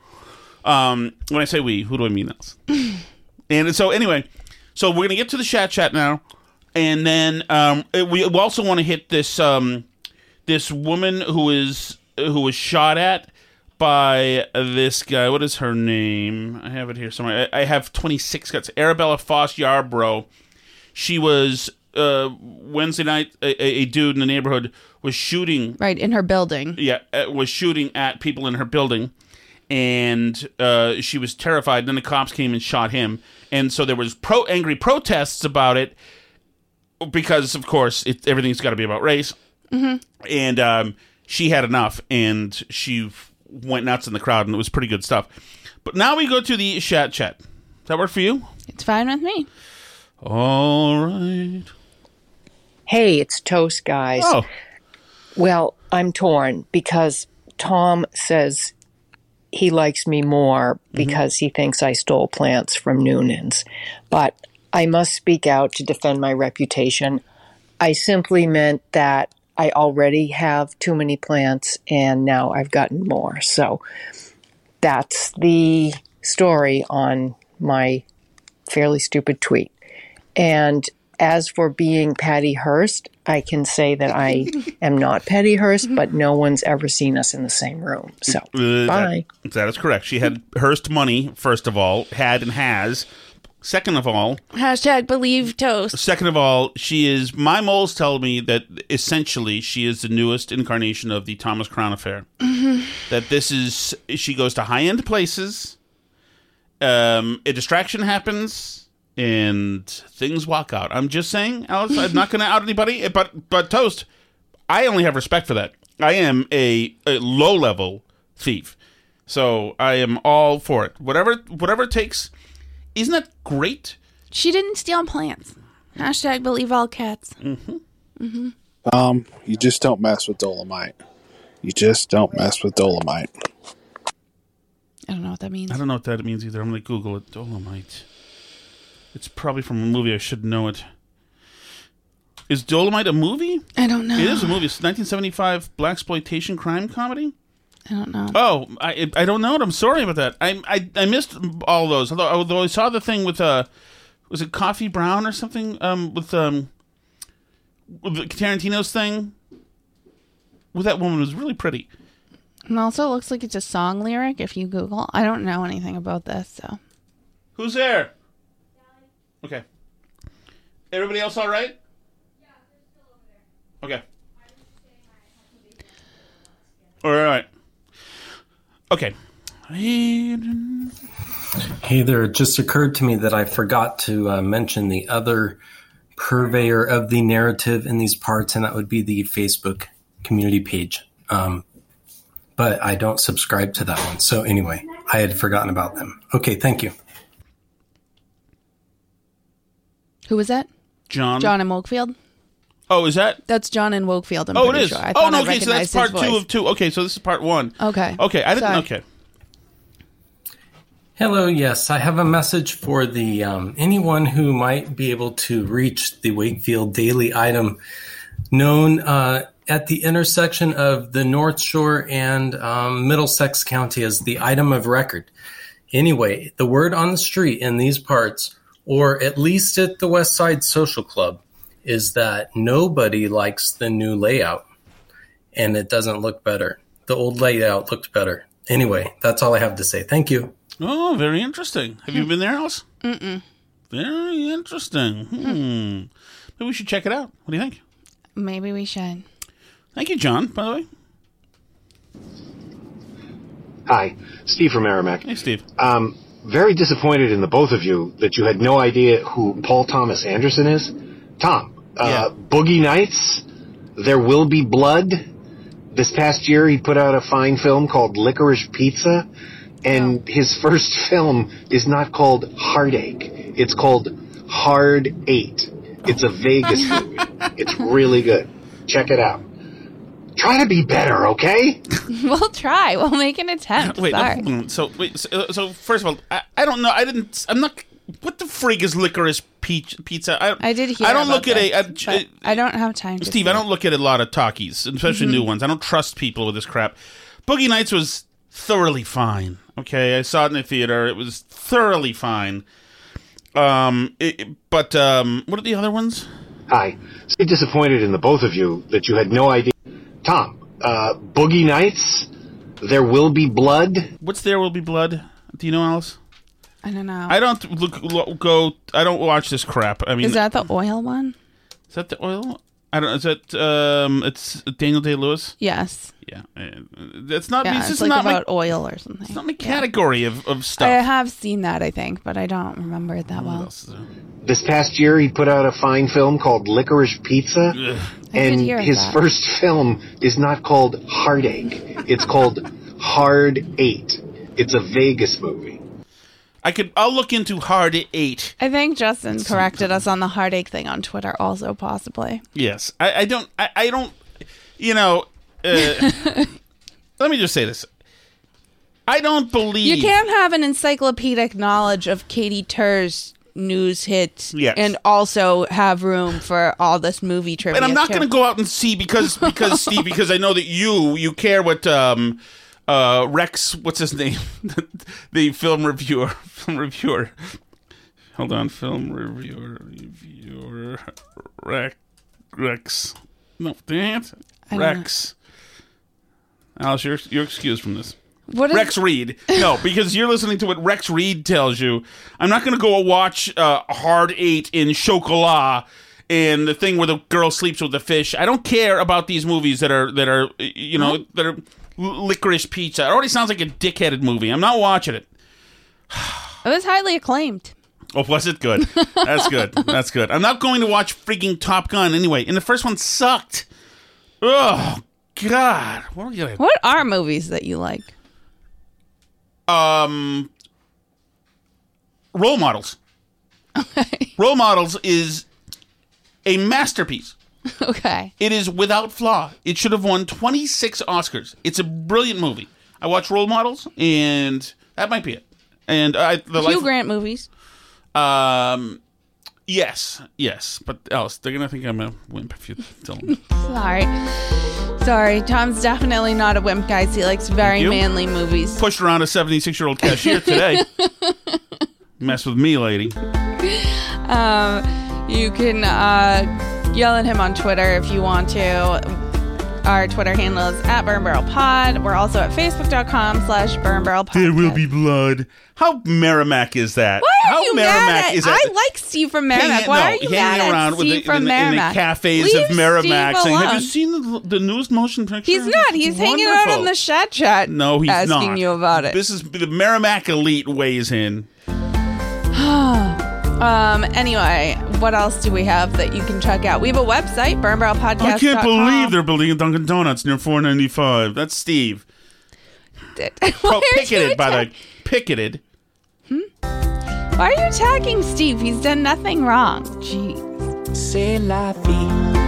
um, when I say we, who do I mean else? and so anyway, so we're gonna get to the chat chat now, and then um, we also want to hit this um, this woman who is who was shot at by this guy. What is her name? I have it here somewhere. I, I have twenty six cuts. Arabella Foss Yarbrough. She was uh, Wednesday night. A, a a dude in the neighborhood was shooting right in her building. yeah, uh, was shooting at people in her building, and uh, she was terrified. Then the cops came and shot him, and so there was pro angry protests about it because, of course, it, everything's got to be about race. Mm-hmm. And um, she had enough, and she went nuts in the crowd, and it was pretty good stuff. But now we go to the chat chat. Does that work for you? It's fine with me. All right. Hey, it's Toast, guys. Oh. Well, I'm torn because Tom says he likes me more mm-hmm. because he thinks I stole plants from Noonan's. But I must speak out to defend my reputation. I simply meant that I already have too many plants and now I've gotten more. So that's the story on my fairly stupid tweet. And as for being Patty Hearst, I can say that I am not Patty Hearst, but no one's ever seen us in the same room. So, Uh, bye. That, that is correct. She had Hearst money, first of all, had and has. Second of all, Hashtag believe toast. second of all, she is. My moles tell me that essentially she is the newest incarnation of the Thomas Crown affair. Mhm. That this is she goes to high end places. Um, a distraction happens and things walk out. I'm just saying, Alice. I'm not going to out anybody, but but toast. I only have respect for that. I am a, a low level thief, so I am all for it. Whatever whatever it takes. Isn't that great? She didn't steal plants. Hashtag believe all cats. Mm-hmm. Mm-hmm. Um, you just don't mess with dolomite. You just don't mess with dolomite. I don't know what that means. I don't know what that means either. I'm going to Google it. Dolomite. It's probably from a movie. I should know it. Is Dolomite a movie? I don't know. It is a movie. It's a 1975 blaxploitation crime comedy. I don't know. Oh, I I don't know it. I'm sorry about that. I I, I missed all those. Although, although I saw the thing with uh, was it Coffee Brown or something? Um, with um, with the Tarantino's thing. With that woman was really pretty. And also it looks like it's a song lyric if you Google. I don't know anything about this, so Who's there? Okay. Everybody else all right? Okay. All right. Okay. Hey there, it just occurred to me that I forgot to uh, mention the other purveyor of the narrative in these parts, and that would be the Facebook community page. Um, but I don't subscribe to that one. So, anyway, I had forgotten about them. Okay, thank you. Who was that? John. John and Wokefield? Oh, is that? That's John and Wokefield, I'm oh, it pretty is. sure. I oh, no. Okay, so that's part two of two. Okay, so this is part one. Okay. Okay, I didn't. Sorry. Okay. Hello, yes, I have a message for the um, anyone who might be able to reach the Wakefield Daily item known uh, at the intersection of the North Shore and um, Middlesex County as the item of record. Anyway, the word on the street in these parts, or at least at the West Side Social Club, is that nobody likes the new layout and it doesn't look better. The old layout looked better. Anyway, that's all I have to say. Thank you. Oh, very interesting. Have you been there, Alice? Mm-mm. Very interesting. Hmm. Maybe we should check it out. What do you think? Maybe we should. Thank you, John, by the way. Hi, Steve from Merrimack. Hey, Steve. Um, very disappointed in the both of you that you had no idea who Paul Thomas Anderson is. Tom, uh, Boogie Nights, There Will Be Blood. This past year, he put out a fine film called Licorice Pizza, and his first film is not called Heartache. It's called Hard Eight. It's a Vegas movie. It's really good. Check it out. Try to be better, okay? we'll try. We'll make an attempt. Wait, no, Sorry. hold so wait. So, uh, so first of all, I, I don't know. I didn't. I'm not. What the frig is licorice peach pizza? I, I did hear. I don't about look at a. this, a- but I don't have time. To Steve, I don't look at a lot of talkies, especially Mhm. new ones. I don't trust people with this crap. Boogie Nights was thoroughly fine. Okay, I saw it in the theater. It was thoroughly fine. Um, it, but um, what are the other ones? Hi. So disappointed in the both of you that you had no idea. Tom, uh, Boogie Nights, There Will Be Blood. What's There Will Be Blood? Do you know, Alice? I don't know. I don't look lo- go. I don't watch this crap. I mean, Is that the oil one? is that the oil? I don't. know. Is that um? It's Daniel Day Lewis. Yes. Yeah, uh, that's not. Yeah, it's it's like not about my, oil or something. It's not my category of of stuff. I have seen that, I think, but I don't remember it that well. This past year, he put out a fine film called Licorice Pizza, and hear his that. first film is not called Heartache. It's called Hard Eight. It's a Vegas movie. I could. I'll look into Hard Eight. I think Justin corrected us on the heartache thing on Twitter, also possibly. Yes, I, I don't. I, I don't. You know. Uh, let me just say this. I don't believe You can't have an encyclopedic knowledge of Katy Tur's news hits Yes. and also have room for all this movie trivia. And I'm not going to go out and see because because Steve because I know that you you care what um uh Rex what's his name the film reviewer film reviewer hold on film reviewer reviewer Rex Rex no damn it Rex Alice you're you're excused from this. What is- Rex Reed. No, because you're listening to what Rex Reed tells you. I'm not going to go watch uh, Hard Eight in Chocolat and the thing where the girl sleeps with the fish. I don't care about these movies that are that are you know that are licorice pizza. It already sounds like a dickheaded movie. I'm not watching it. It was highly acclaimed. Oh, was it good? That's good. That's good. I'm not going to watch freaking Top Gun anyway. And the first one sucked. Oh God, what are gonna? What are movies that you like? um role models Okay. role models is a masterpiece okay it is without flaw it should have won 26 oscars it's a brilliant movie i watch role models and that might be it and i the Hugh life, Grant movies. um yes yes but else they're gonna think i'm a wimp if you tell them Sorry. Sorry. Tom's definitely not a wimp, guys. He likes very manly movies. pushed around a 76 year old cashier today mess with me lady Um, you can uh, yell at him on Twitter if you want to. Our Twitter handle is at Burn Barrel Pod. We're also at facebook.com slash Burn Barrel Pod. There will be blood. How Merrimack is that? Why are How you Merrimack mad at, is that? I like Steve from Merrimack. Hanging- Why no, are you hanging mad around at with Steve the, from in, the, in the cafes Leave of Merrimack Steve saying, "Have you seen the, the newest motion picture?" He's not. He's hanging out on the chat chat. No, he's asking not. you about it. This is the Merrimack elite weighs in. um. Anyway, what else do we have that you can check out? We have a website, burnbarrelpodcast.com. I can't believe they're building a Dunkin' Donuts near 495. That's Steve. Pro- picketed by the picketed. Hmm? Why are you attacking Steve? He's done nothing wrong. Jeez. C'est la vie.